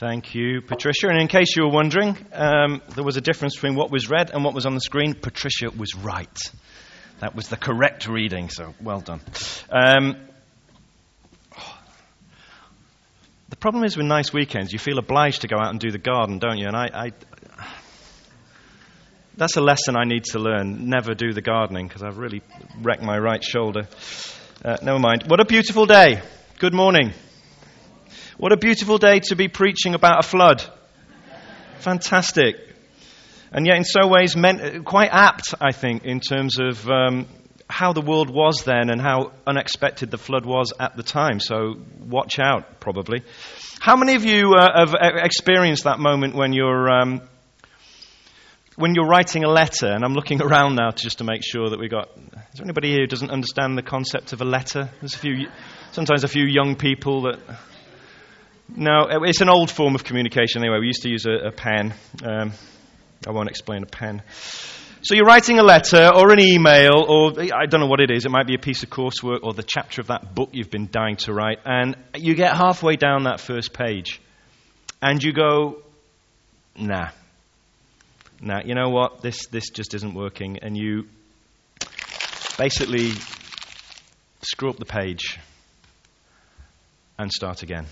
Thank you, Patricia. And in case you were wondering, um, there was a difference between what was read and what was on the screen. Patricia was right. That was the correct reading, so well done. Um, the problem is with nice weekends, you feel obliged to go out and do the garden, don't you? And I, I that's a lesson I need to learn. Never do the gardening because I've really wrecked my right shoulder. Uh, never mind. What a beautiful day. Good morning. What a beautiful day to be preaching about a flood. Fantastic. And yet, in some ways, meant, quite apt, I think, in terms of um, how the world was then and how unexpected the flood was at the time. So, watch out, probably. How many of you uh, have experienced that moment when you're. Um, when you're writing a letter, and I'm looking around now just to make sure that we got. Is there anybody here who doesn't understand the concept of a letter? There's a few, sometimes a few young people that no, it's an old form of communication anyway. We used to use a, a pen. Um, I won't explain a pen. So you're writing a letter or an email, or I don't know what it is. It might be a piece of coursework or the chapter of that book you've been dying to write. And you get halfway down that first page, and you go, nah. Nah, you know what? This, this just isn't working. And you basically screw up the page and start again.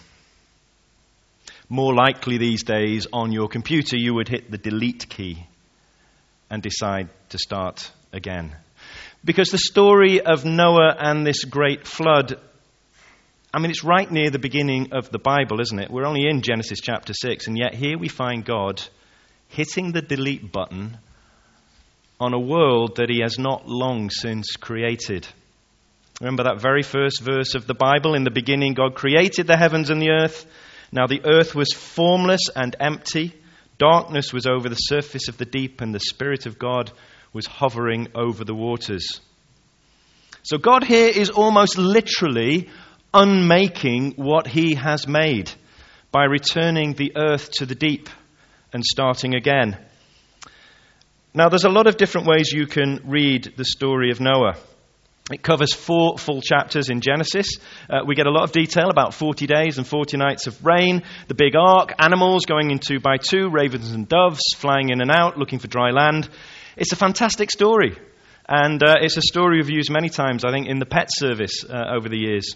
More likely these days on your computer, you would hit the delete key and decide to start again. Because the story of Noah and this great flood, I mean, it's right near the beginning of the Bible, isn't it? We're only in Genesis chapter 6, and yet here we find God hitting the delete button on a world that he has not long since created. Remember that very first verse of the Bible? In the beginning, God created the heavens and the earth. Now the earth was formless and empty. Darkness was over the surface of the deep, and the Spirit of God was hovering over the waters. So God here is almost literally unmaking what he has made by returning the earth to the deep and starting again. Now, there's a lot of different ways you can read the story of Noah. It covers four full chapters in Genesis. Uh, we get a lot of detail about 40 days and 40 nights of rain, the big ark, animals going in two by two, ravens and doves flying in and out looking for dry land. It's a fantastic story. And uh, it's a story we've used many times, I think, in the pet service uh, over the years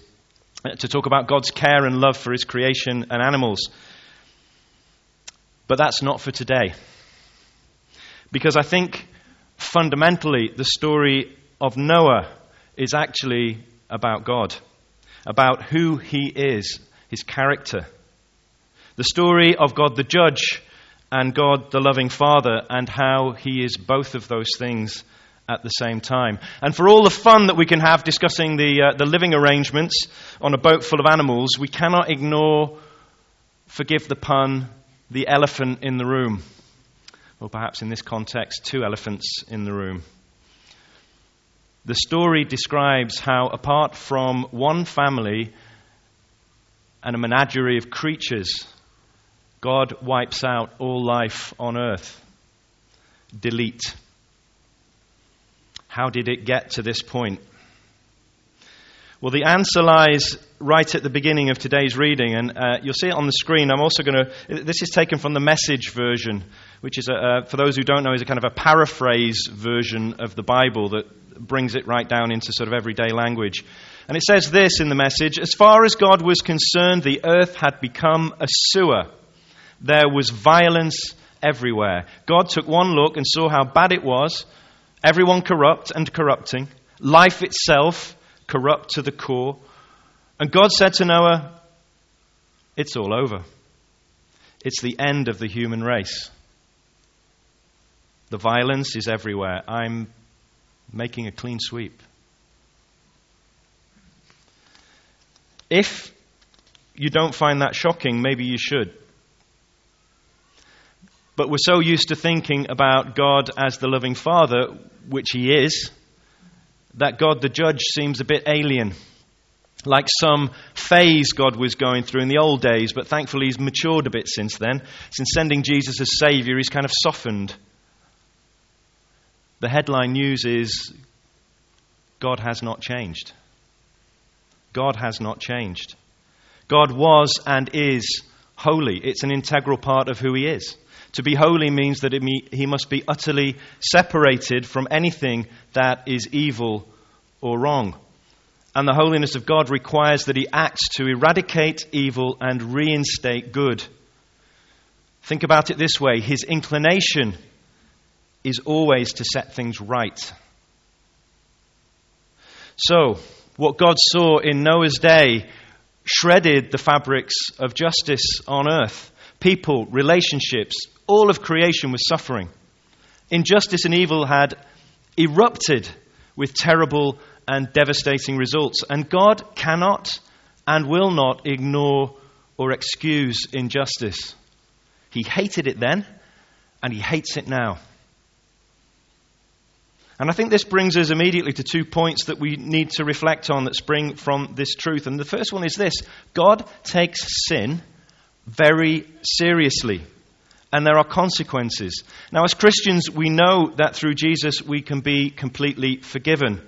uh, to talk about God's care and love for his creation and animals. But that's not for today. Because I think fundamentally the story of Noah is actually about God, about who He is, His character. The story of God the judge and God the loving Father, and how He is both of those things at the same time. And for all the fun that we can have discussing the, uh, the living arrangements on a boat full of animals, we cannot ignore, forgive the pun, the elephant in the room. Or perhaps in this context, two elephants in the room. The story describes how, apart from one family and a menagerie of creatures, God wipes out all life on earth. Delete. How did it get to this point? Well, the answer lies right at the beginning of today's reading, and uh, you'll see it on the screen. I'm also going to. This is taken from the message version, which is, a, for those who don't know, is a kind of a paraphrase version of the Bible that brings it right down into sort of everyday language. And it says this in the message As far as God was concerned, the earth had become a sewer. There was violence everywhere. God took one look and saw how bad it was, everyone corrupt and corrupting, life itself corrupt to the core. And God said to Noah, It's all over. It's the end of the human race. The violence is everywhere. I'm making a clean sweep. If you don't find that shocking, maybe you should. But we're so used to thinking about God as the loving Father, which He is, that God the judge seems a bit alien. Like some phase God was going through in the old days, but thankfully He's matured a bit since then. Since sending Jesus as Savior, He's kind of softened. The headline news is God has not changed. God has not changed. God was and is holy. It's an integral part of who he is. To be holy means that he must be utterly separated from anything that is evil or wrong. And the holiness of God requires that he acts to eradicate evil and reinstate good. Think about it this way his inclination is always to set things right. So, what God saw in Noah's day shredded the fabrics of justice on earth. People, relationships, all of creation was suffering. Injustice and evil had erupted with terrible and devastating results. And God cannot and will not ignore or excuse injustice. He hated it then, and he hates it now. And I think this brings us immediately to two points that we need to reflect on that spring from this truth. And the first one is this God takes sin very seriously, and there are consequences. Now, as Christians, we know that through Jesus we can be completely forgiven.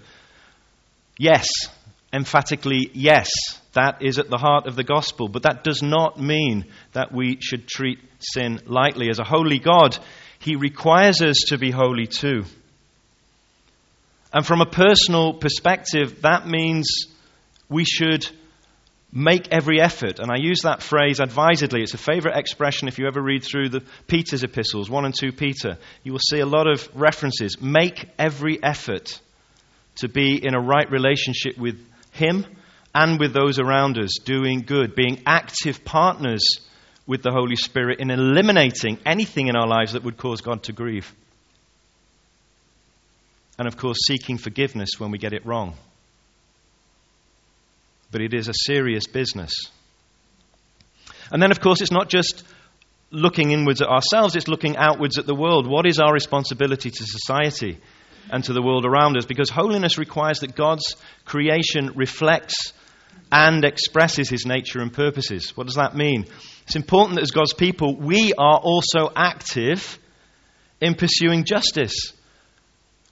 Yes, emphatically, yes. That is at the heart of the gospel. But that does not mean that we should treat sin lightly. As a holy God, He requires us to be holy too. And from a personal perspective, that means we should make every effort. And I use that phrase advisedly. It's a favorite expression if you ever read through the Peter's epistles, 1 and 2 Peter. You will see a lot of references. Make every effort to be in a right relationship with Him and with those around us, doing good, being active partners with the Holy Spirit in eliminating anything in our lives that would cause God to grieve. And of course, seeking forgiveness when we get it wrong. But it is a serious business. And then, of course, it's not just looking inwards at ourselves, it's looking outwards at the world. What is our responsibility to society? and to the world around us because holiness requires that God's creation reflects and expresses his nature and purposes. What does that mean? It's important that as God's people, we are also active in pursuing justice.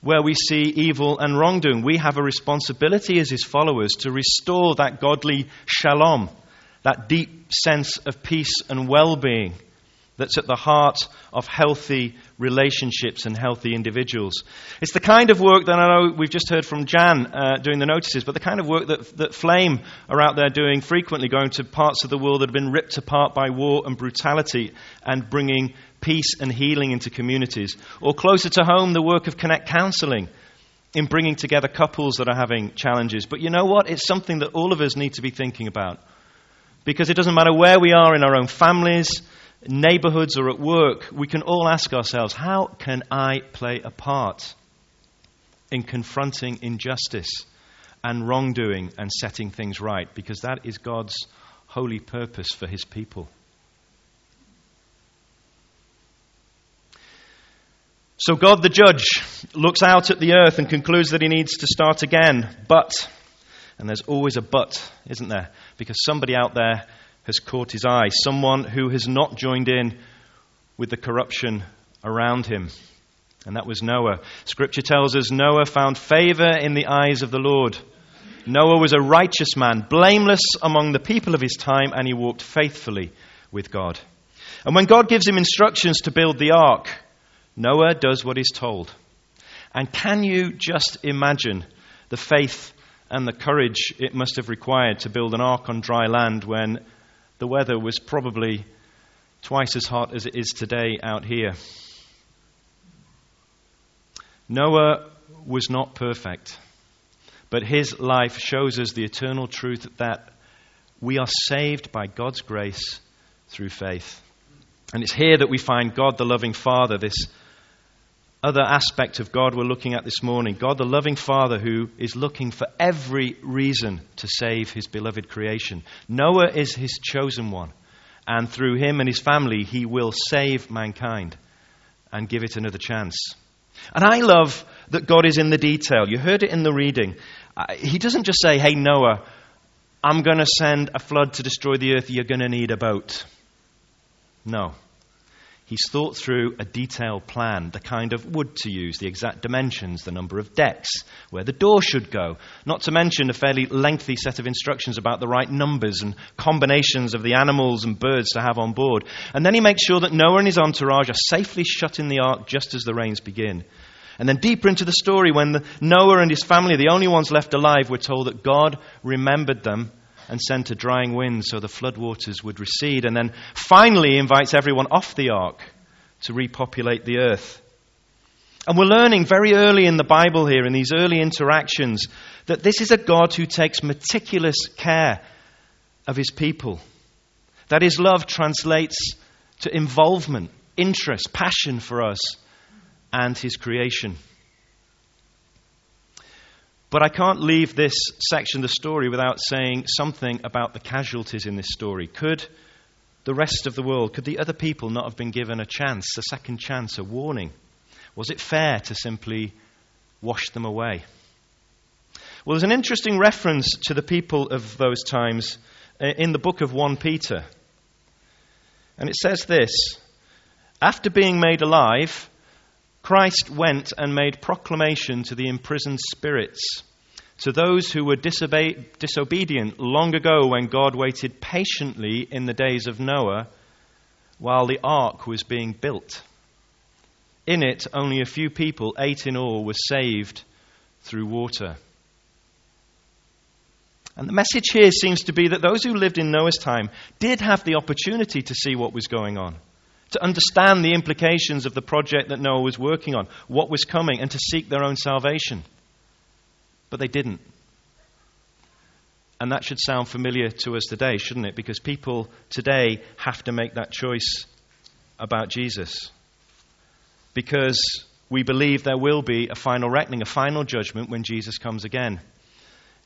Where we see evil and wrongdoing, we have a responsibility as his followers to restore that godly shalom, that deep sense of peace and well being that's at the heart of healthy relationships and healthy individuals. It's the kind of work that I know we've just heard from Jan uh, doing the notices, but the kind of work that, that Flame are out there doing frequently, going to parts of the world that have been ripped apart by war and brutality and bringing peace and healing into communities. Or closer to home, the work of Connect Counseling in bringing together couples that are having challenges. But you know what? It's something that all of us need to be thinking about. Because it doesn't matter where we are in our own families, neighborhoods or at work, we can all ask ourselves how can I play a part in confronting injustice and wrongdoing and setting things right? Because that is God's holy purpose for his people. So, God the judge looks out at the earth and concludes that he needs to start again. But, and there's always a but, isn't there? Because somebody out there has caught his eye, someone who has not joined in with the corruption around him. And that was Noah. Scripture tells us Noah found favor in the eyes of the Lord. Noah was a righteous man, blameless among the people of his time, and he walked faithfully with God. And when God gives him instructions to build the ark, Noah does what he's told. And can you just imagine the faith and the courage it must have required to build an ark on dry land when the weather was probably twice as hot as it is today out here. Noah was not perfect, but his life shows us the eternal truth that we are saved by God's grace through faith. And it's here that we find God the loving Father, this other aspect of God we're looking at this morning. God the loving Father who is looking for every reason to save his beloved creation. Noah is his chosen one, and through him and his family, he will save mankind and give it another chance. And I love that God is in the detail. You heard it in the reading. Uh, he doesn't just say, Hey, Noah, I'm going to send a flood to destroy the earth. You're going to need a boat. No. He's thought through a detailed plan, the kind of wood to use, the exact dimensions, the number of decks, where the door should go, not to mention a fairly lengthy set of instructions about the right numbers and combinations of the animals and birds to have on board. And then he makes sure that Noah and his entourage are safely shut in the ark just as the rains begin. And then deeper into the story, when the, Noah and his family, the only ones left alive, we're told that God remembered them and sent a drying wind so the floodwaters would recede. And then finally invites everyone off the ark to repopulate the earth. And we're learning very early in the Bible here, in these early interactions, that this is a God who takes meticulous care of his people. That his love translates to involvement, interest, passion for us and his creation. But I can't leave this section of the story without saying something about the casualties in this story. Could the rest of the world, could the other people not have been given a chance, a second chance, a warning? Was it fair to simply wash them away? Well, there's an interesting reference to the people of those times uh, in the book of 1 Peter. And it says this After being made alive, Christ went and made proclamation to the imprisoned spirits, to those who were disobe- disobedient long ago when God waited patiently in the days of Noah while the ark was being built. In it, only a few people, eight in all, were saved through water. And the message here seems to be that those who lived in Noah's time did have the opportunity to see what was going on to understand the implications of the project that Noah was working on, what was coming, and to seek their own salvation. But they didn't. And that should sound familiar to us today, shouldn't it? Because people today have to make that choice about Jesus. Because we believe there will be a final reckoning, a final judgment when Jesus comes again.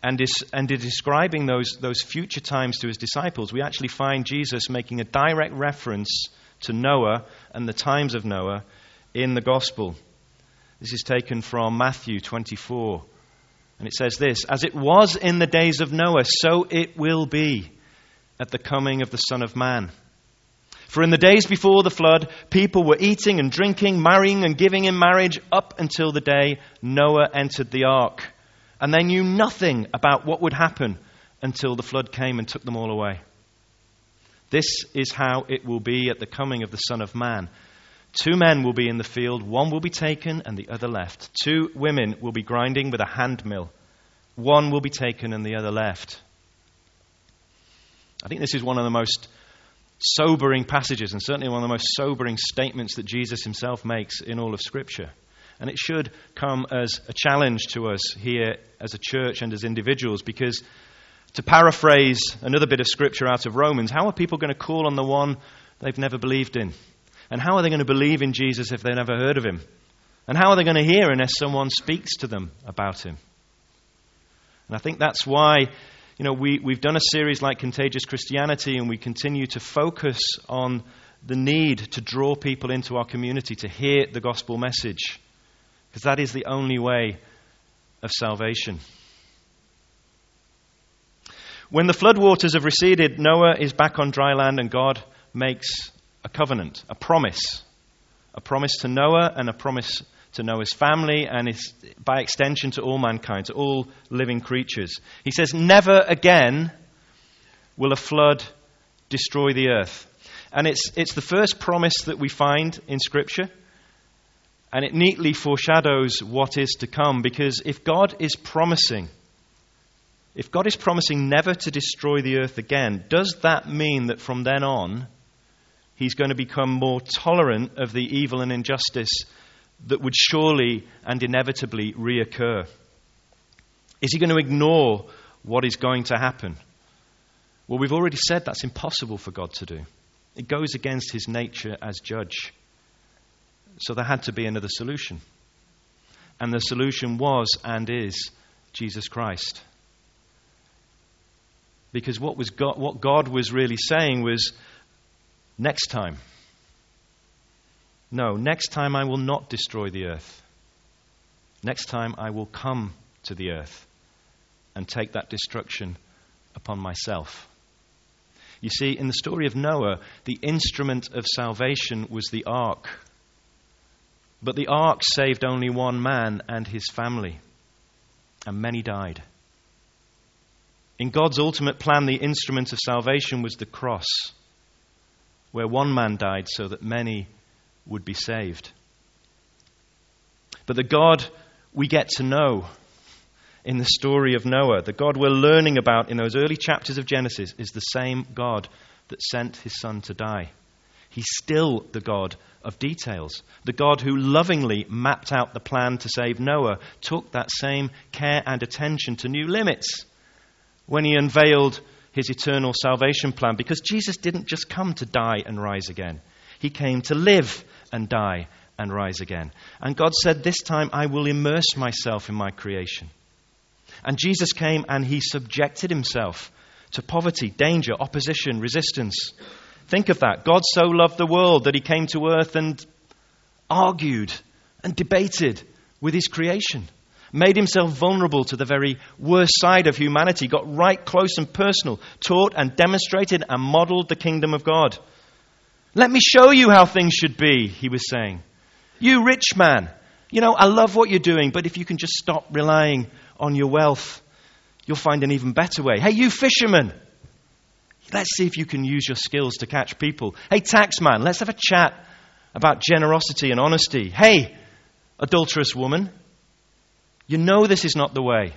And, is, and in describing those, those future times to his disciples, we actually find Jesus making a direct reference to Noah and the times of Noah in the gospel. This is taken from Matthew 24. And it says this As it was in the days of Noah, so it will be at the coming of the Son of Man. For in the days before the flood, people were eating and drinking, marrying and giving in marriage up until the day Noah entered the ark. And they knew nothing about what would happen until the flood came and took them all away. This is how it will be at the coming of the Son of Man. Two men will be in the field, one will be taken and the other left. Two women will be grinding with a hand mill, one will be taken and the other left. I think this is one of the most sobering passages, and certainly one of the most sobering statements that Jesus himself makes in all of Scripture. And it should come as a challenge to us here as a church and as individuals because to paraphrase another bit of scripture out of Romans, how are people going to call on the one they've never believed in? And how are they going to believe in Jesus if they've never heard of him? And how are they going to hear unless someone speaks to them about him? And I think that's why, you know, we, we've done a series like Contagious Christianity and we continue to focus on the need to draw people into our community to hear the gospel message. Because that is the only way of salvation. When the floodwaters have receded, Noah is back on dry land and God makes a covenant, a promise. A promise to Noah and a promise to Noah's family and by extension to all mankind, to all living creatures. He says, Never again will a flood destroy the earth. And it's, it's the first promise that we find in Scripture. And it neatly foreshadows what is to come because if God is promising if God is promising never to destroy the earth again, does that mean that from then on, he's going to become more tolerant of the evil and injustice that would surely and inevitably reoccur? Is he going to ignore what is going to happen? Well, we've already said that's impossible for God to do. It goes against his nature as judge. So there had to be another solution. And the solution was and is Jesus Christ. Because what, was God, what God was really saying was, next time. No, next time I will not destroy the earth. Next time I will come to the earth and take that destruction upon myself. You see, in the story of Noah, the instrument of salvation was the ark. But the ark saved only one man and his family, and many died. In God's ultimate plan, the instrument of salvation was the cross, where one man died so that many would be saved. But the God we get to know in the story of Noah, the God we're learning about in those early chapters of Genesis, is the same God that sent his son to die. He's still the God of details. The God who lovingly mapped out the plan to save Noah took that same care and attention to new limits when he unveiled his eternal salvation plan because Jesus didn't just come to die and rise again, he came to live and die and rise again. And God said, This time I will immerse myself in my creation. And Jesus came and he subjected himself to poverty, danger, opposition, resistance. Think of that. God so loved the world that he came to earth and argued and debated with his creation, made himself vulnerable to the very worst side of humanity, got right close and personal, taught and demonstrated and modeled the kingdom of God. Let me show you how things should be, he was saying. You rich man, you know, I love what you're doing, but if you can just stop relying on your wealth, you'll find an even better way. Hey, you fisherman, let's see if you can use your skills to catch people. Hey, taxman, let's have a chat about generosity and honesty. Hey, adulterous woman, you know this is not the way,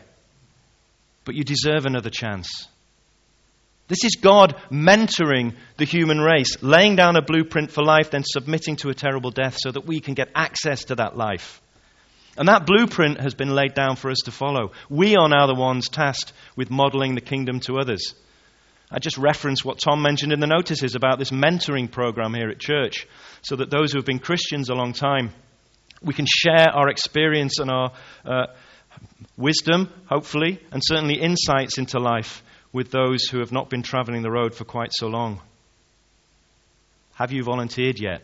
but you deserve another chance. This is God mentoring the human race, laying down a blueprint for life, then submitting to a terrible death so that we can get access to that life. And that blueprint has been laid down for us to follow. We are now the ones tasked with modeling the kingdom to others. I just reference what Tom mentioned in the notices about this mentoring program here at church, so that those who have been Christians a long time, we can share our experience and our uh, wisdom, hopefully, and certainly insights into life with those who have not been traveling the road for quite so long. Have you volunteered yet?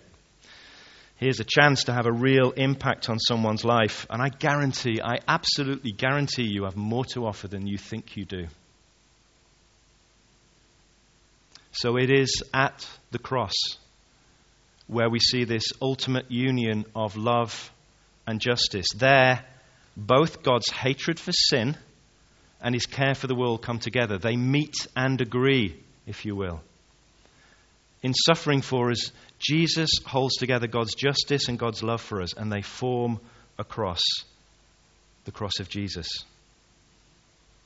Here's a chance to have a real impact on someone's life. And I guarantee, I absolutely guarantee you have more to offer than you think you do. So it is at the cross where we see this ultimate union of love and justice. There, both God's hatred for sin and his care for the world come together. They meet and agree, if you will. In suffering for us, Jesus holds together God's justice and God's love for us, and they form a cross the cross of Jesus.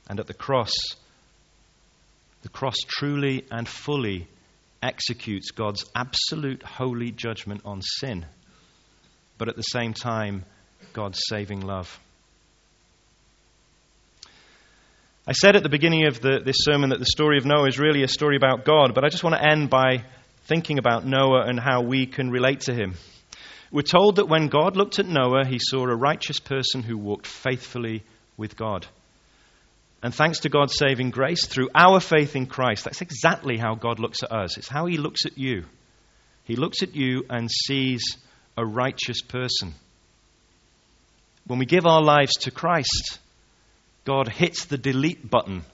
And at the cross, the cross truly and fully executes God's absolute holy judgment on sin, but at the same time, God's saving love. I said at the beginning of the, this sermon that the story of Noah is really a story about God, but I just want to end by thinking about Noah and how we can relate to him. We're told that when God looked at Noah, he saw a righteous person who walked faithfully with God. And thanks to God's saving grace, through our faith in Christ, that's exactly how God looks at us. It's how he looks at you. He looks at you and sees a righteous person. When we give our lives to Christ, God hits the delete button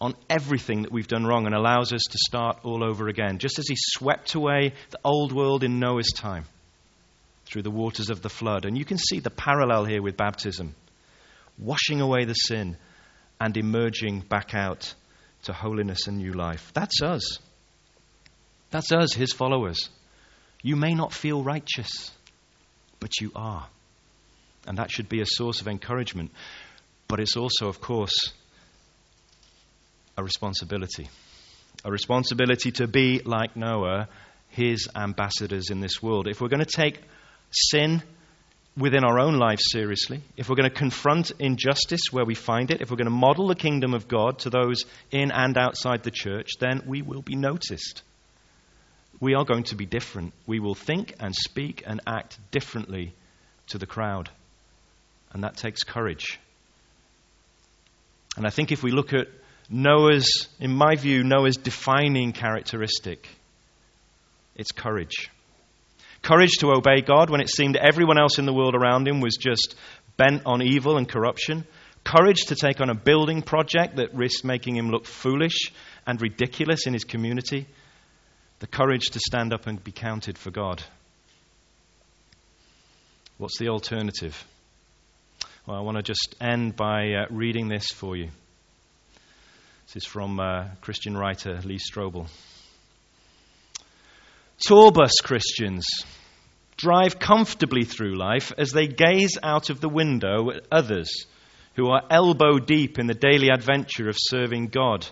on everything that we've done wrong and allows us to start all over again, just as He swept away the old world in Noah's time through the waters of the flood. And you can see the parallel here with baptism washing away the sin and emerging back out to holiness and new life. That's us. That's us, His followers. You may not feel righteous, but you are. And that should be a source of encouragement. But it's also, of course, a responsibility. A responsibility to be like Noah, his ambassadors in this world. If we're going to take sin within our own lives seriously, if we're going to confront injustice where we find it, if we're going to model the kingdom of God to those in and outside the church, then we will be noticed. We are going to be different. We will think and speak and act differently to the crowd. And that takes courage. And I think if we look at Noah's, in my view, Noah's defining characteristic. It's courage. Courage to obey God when it seemed everyone else in the world around him was just bent on evil and corruption. Courage to take on a building project that risked making him look foolish and ridiculous in his community, the courage to stand up and be counted for God. What's the alternative? Well, I want to just end by uh, reading this for you. This is from uh, Christian writer Lee Strobel. Tour bus Christians drive comfortably through life as they gaze out of the window at others who are elbow deep in the daily adventure of serving God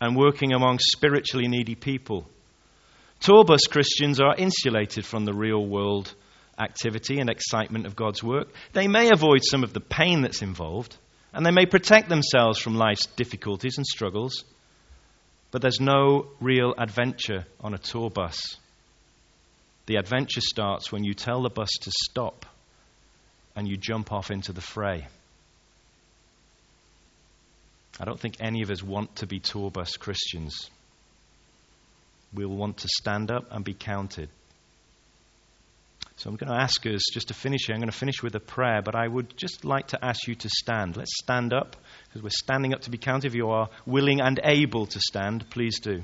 and working among spiritually needy people. Tour bus Christians are insulated from the real world activity and excitement of God's work. They may avoid some of the pain that's involved, and they may protect themselves from life's difficulties and struggles, but there's no real adventure on a tour bus. The adventure starts when you tell the bus to stop and you jump off into the fray. I don't think any of us want to be tour bus Christians. We'll want to stand up and be counted. So I'm going to ask us just to finish here. I'm going to finish with a prayer, but I would just like to ask you to stand. Let's stand up because we're standing up to be counted. If you are willing and able to stand, please do.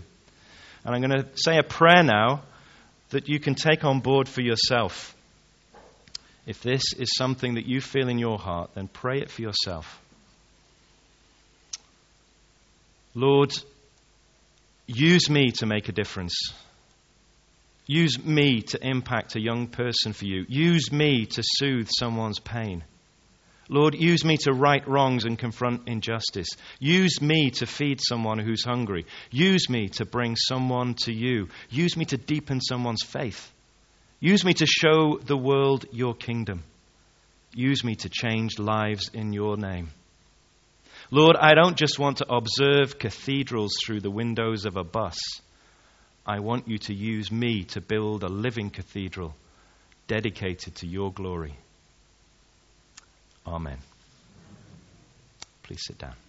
And I'm going to say a prayer now that you can take on board for yourself. If this is something that you feel in your heart, then pray it for yourself. Lord, use me to make a difference. Use me to impact a young person for you. Use me to soothe someone's pain. Lord, use me to right wrongs and confront injustice. Use me to feed someone who's hungry. Use me to bring someone to you. Use me to deepen someone's faith. Use me to show the world your kingdom. Use me to change lives in your name. Lord, I don't just want to observe cathedrals through the windows of a bus. I want you to use me to build a living cathedral dedicated to your glory. Amen. Please sit down.